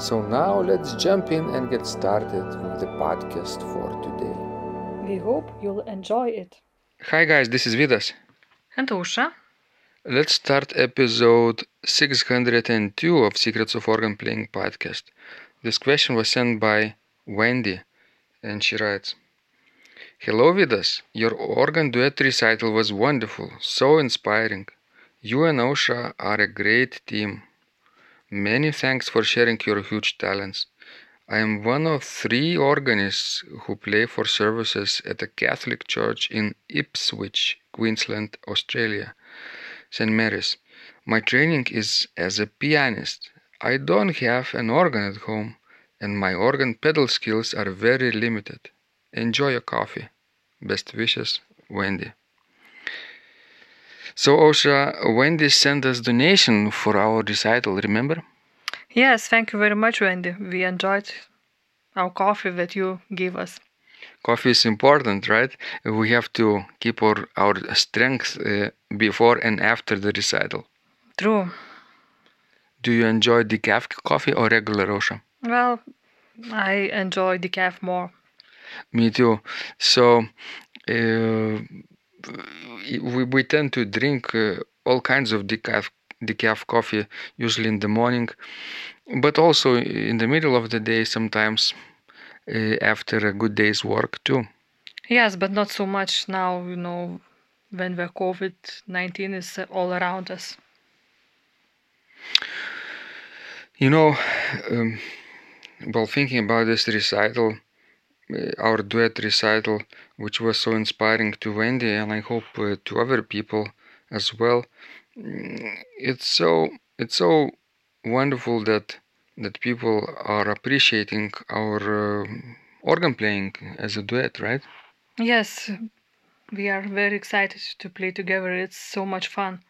So now let's jump in and get started with the podcast for today. We hope you'll enjoy it. Hi guys, this is Vidas. And Ausra? Let's start episode 602 of Secrets of Organ Playing podcast. This question was sent by Wendy and she writes Hello Vidas, your organ duet recital was wonderful, so inspiring. You and Ausra are a great team. Many thanks for sharing your huge talents. I am one of three organists who play for services at a Catholic church in Ipswich, Queensland, Australia, St. Mary's. My training is as a pianist. I don't have an organ at home, and my organ pedal skills are very limited. Enjoy your coffee. Best wishes, Wendy. So, Ausra, Wendy sent us donation for our recital, remember? Yes, thank you very much, Wendy. We enjoyed our coffee that you gave us. Coffee is important, right? We have to keep our, our strength uh, before and after the recital. True. Do you enjoy decaf coffee or regular Ausra? Well, I enjoy decaf more. Me too. So, uh, we, we tend to drink uh, all kinds of decaf decaf coffee usually in the morning but also in the middle of the day sometimes uh, after a good day's work too Yes, but not so much now, you know, when the COVID 19 is all around us. you know um, while thinking about this recital uh, our duet recital which was so inspiring to wendy and i hope uh, to other people as well mm, it's so it's so wonderful that that people are appreciating our uh, organ playing as a duet right Yes, we are very excited to play together. It's so much fun.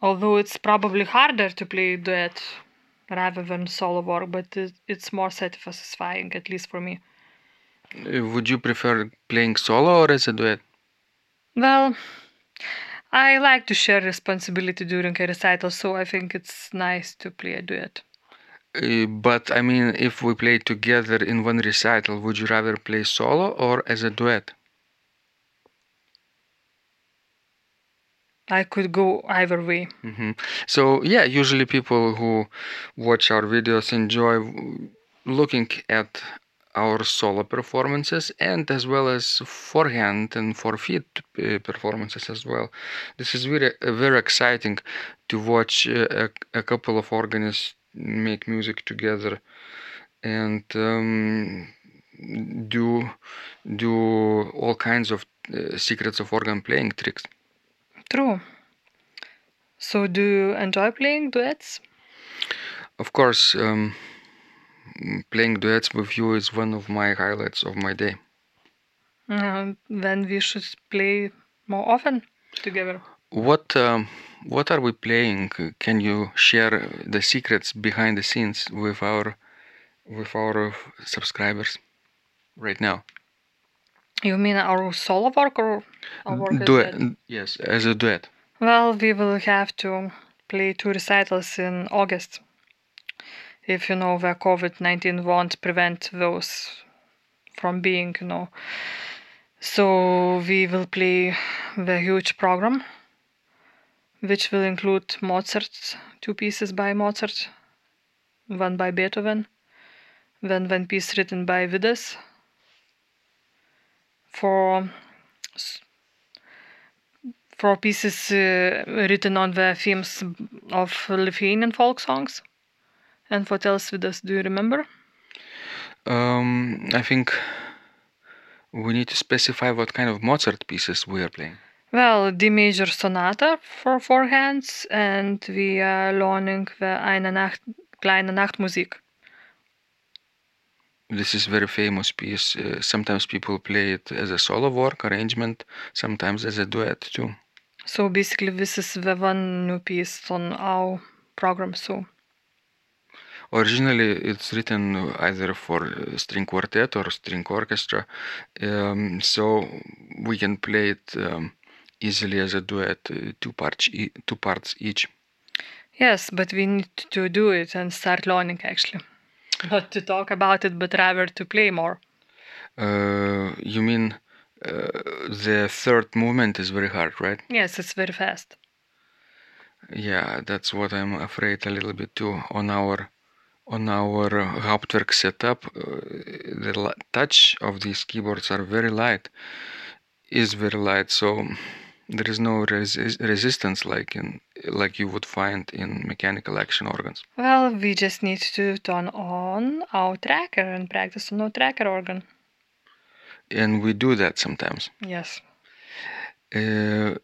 Although it's probably harder to play duet rather than solo work, but it, it's more satisfying, at least for me. Would you prefer playing solo or as a duet Well, I like to share responsibility during a recital, so I think it's nice to play a duet. Uh, but I mean, if we play together in one recital, would you rather play solo or as a duet? I could go either way. hmm So yeah, usually people who watch our videos enjoy looking at our solo performances and as well as forehand and forefeet uh, performances as well. This is very uh, very exciting to watch uh, a, a couple of organists make music together and um, do do all kinds of uh, secrets of organ playing tricks. True. So, do you enjoy playing duets? Of course, um, playing duets with you is one of my highlights of my day. Uh, then we should play more often together. What um, what are we playing? Can you share the secrets behind the scenes with our with our subscribers right now? You mean our solo work or our work duet, duet? yes, as a duet. Well, we will have to play two recitals in August. If you know the COVID 19 won't prevent those from being, you know. So we will play the huge program, which will include Mozart, two pieces by Mozart, one by Beethoven, then one piece written by Vidas. For four pieces uh, written on the themes of Lithuanian folk songs. And what else with us? Do you remember? Um, I think we need to specify what kind of Mozart pieces we are playing. Well, D major sonata for four hands, and we are learning the Eine Nacht, kleine Nachtmusik. this is very famous piece. Uh, sometimes people play it as a solo work arrangement, sometimes as a duet too. So basically, this is the one new piece on our program. So Originally, it's written either for string quartet or string orchestra, um, so we can play it um, easily as a duet, uh, two parts, e- two parts each. yes, but we need to do it and start learning actually, not to talk about it, but rather to play more. Uh, you mean uh, the third movement is very hard, right? Yes, it's very fast. Yeah, that's what I'm afraid a little bit too. On our on our uh, Hauptwerk setup, uh, the touch of these keyboards are very light, is very light. So there is no resi- resistance like in like you would find in mechanical action organs. Well, we just need to turn on our tracker and practice on our tracker organ. And we do that sometimes. Yes. Uh,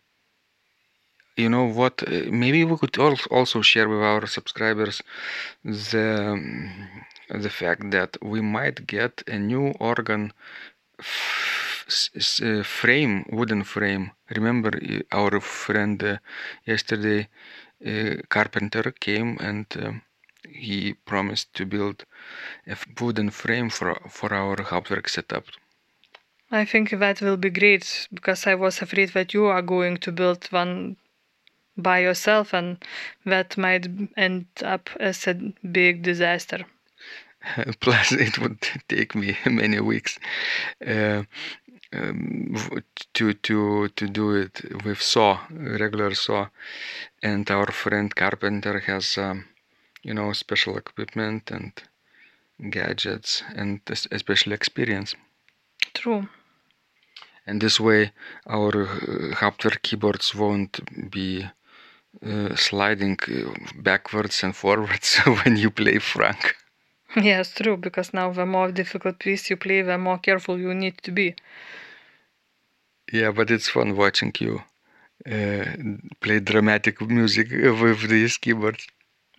you know what? uh, Maybe we could also share with our subscribers the the fact that we might get a new organ uh, frame, wooden frame. Remember, uh, our friend uh, yesterday, uh, carpenter came and um he promised to build a wooden frame for for our Hauptwerk setup. I think that will be great because I was afraid that you are going to build one by yourself and that might end up as a big disaster. Plus, it would take me many weeks uh, um, to to to do it with saw, regular saw, and our friend carpenter has, um, you know, special equipment and gadgets and es- especially experience. True. And this way, our uh, Hauptwerk keyboards won't be uh, sliding uh, backwards and forwards when you play Frank. Yes, true, because now the more difficult piece you play, the more careful you need to be. Yeah, but it's fun watching you uh, play dramatic music with these keyboards.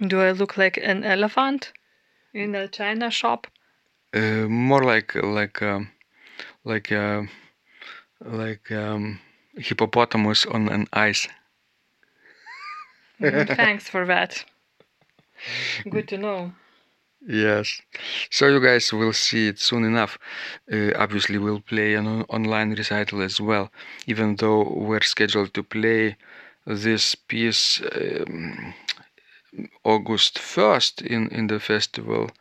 Do I look like an elephant in a china shop? Uh, more like like um, like uh, like um, hippopotamus on an ice. Mm, Thanks for that. Good to know. Yes. So you guys will see it soon enough. Uh, obviously, we'll play an on- online recital as well, even though we're scheduled to play this piece um, August 1st in, in the festival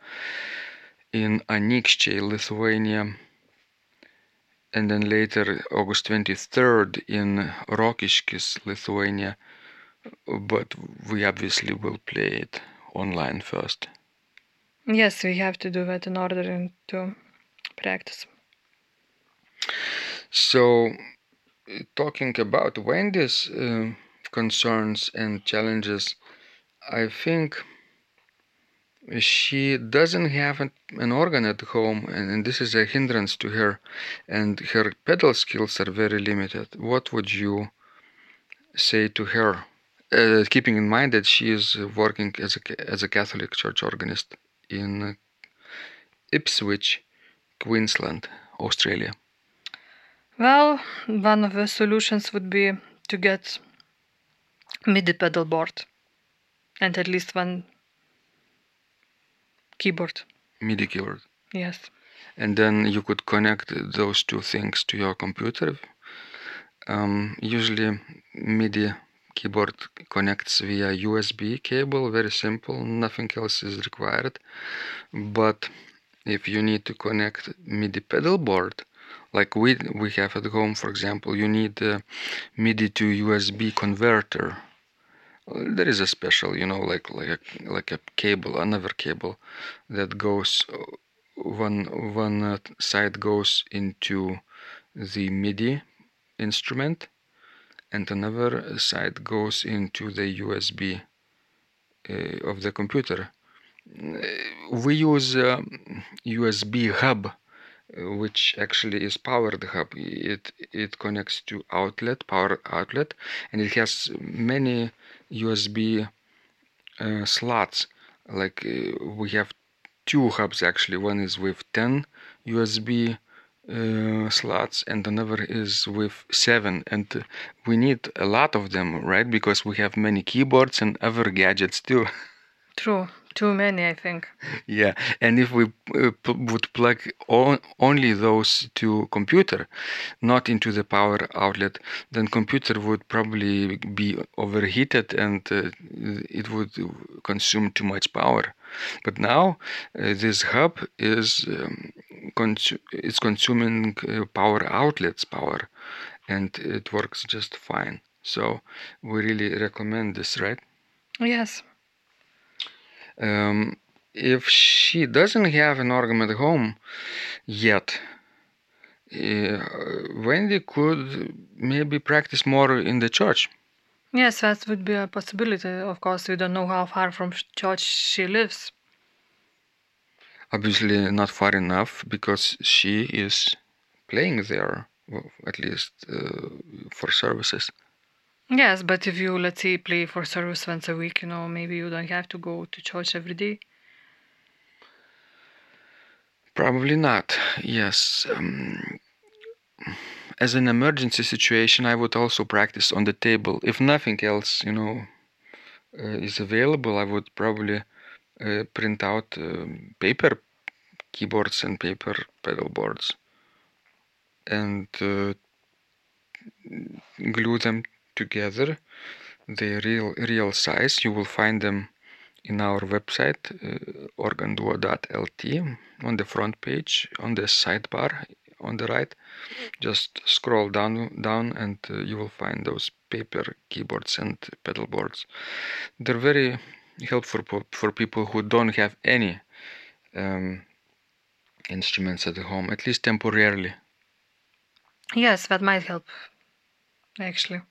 in Anykščiai, Lithuania, and then later August 23rd in Rokiškis, Lithuania. But we obviously will play it online first. Yes, we have to do that in order to practice. So, talking about Wendy's uh, concerns and challenges, I think she doesn't have an, an organ at home, and this is a hindrance to her, and her pedal skills are very limited. What would you say to her, uh, keeping in mind that she is working as a as a Catholic church organist in Ipswich, Queensland, Australia? Well, one of the solutions would be to get MIDI pedal board and at least one keyboard. MIDI keyboard. Yes. and then you could connect those two things to your computer. Um, usually, MIDI keyboard connects via USB cable, very simple, nothing else is required. But if you need to connect MIDI pedal board, like we we have at home, for example, you need MIDI to USB converter. There is a special, you know, like like a, like a cable, another cable that goes one one uh, side goes into the MIDI instrument and another side goes into the USB uh, of the computer. Uh, We use um, USB hub, uh, which actually is powered hub. It it connects to outlet, power outlet, and it has many USB uh, slots. Like uh, we have two hubs actually. One is with 10 USB uh, slots and another is with seven and we need a lot of them right because we have many keyboards and other gadgets too True. Too many, I think. yeah and if we uh, p- would plug on, only those to computer not into the power outlet then computer would probably be overheated and uh, it would consume too much power but now uh, this hub is um, consu- it's consuming uh, power outlets power and it works just fine so we really recommend this right Yes. um, if she doesn't have an organ at home yet uh, wendy could maybe practice more in the church Yes, that would be a possibility. Of course, we don't know how far from church she lives. Obviously not far enough because she is playing there well, at least uh, for services Yes, but if you, let's say, play for service once a week, you know, maybe you don't have to go to church every day. Probably not. Yes. Um, as an emergency situation, I would also practice on the table. If nothing else, you know, uh, is available, I would probably print out paper keyboards and paper pedal boards and uh, glue them together. The real real size. You will find them in our website uh, organduo.lt on the front page on the sidebar on the right just scroll down down and uh, you will find those paper keyboards and pedal boards they're very helpful for, for people who don't have any um, instruments at home at least temporarily Yes, that might help, actually.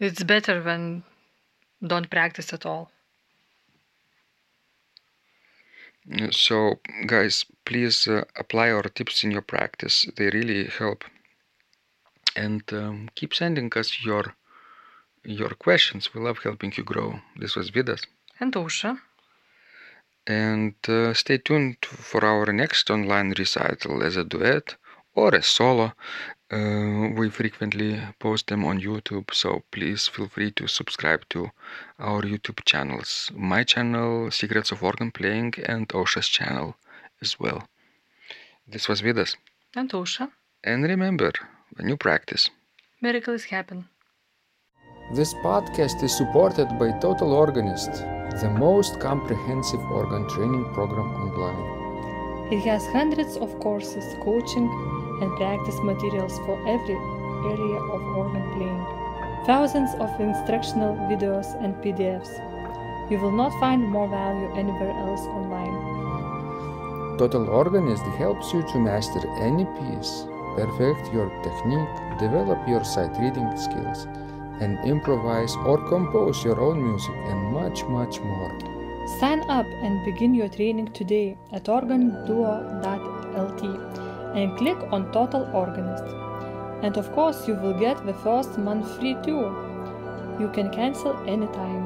It's better than don't practice at all. So, guys, please uh, apply our tips in your practice. They really help. And um, keep sending us your your questions. We love helping you grow. This was Vidas. And Ausra. And uh, stay tuned for our next online recital as a duet or a solo. Uh, we frequently post them on YouTube, so please feel free to subscribe to our YouTube channels. My channel, Secrets of Organ Playing, and Ausra's channel as well. This was Vidas. And Ausra. And remember, when you practice, Miracles happen. This podcast is supported by Total Organist, the most comprehensive organ training program online. It has hundreds of courses, coaching, and practice materials for every area of organ playing. Thousands of instructional videos and PDFs. You will not find more value anywhere else online. Total Organist helps you to master any piece, perfect your technique, develop your sight reading skills, and improvise or compose your own music and much, much more. Sign up and begin your training today at organduo.lt and click on Total Organist. And of course, you will get the first month free too. You can cancel anytime.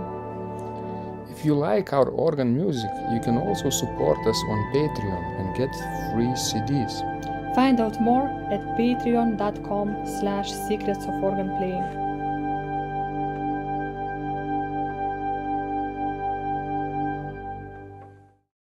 If you like our organ music, you can also support us on Patreon and get free CDs. Find out more at patreon.com slash secrets of organ playing.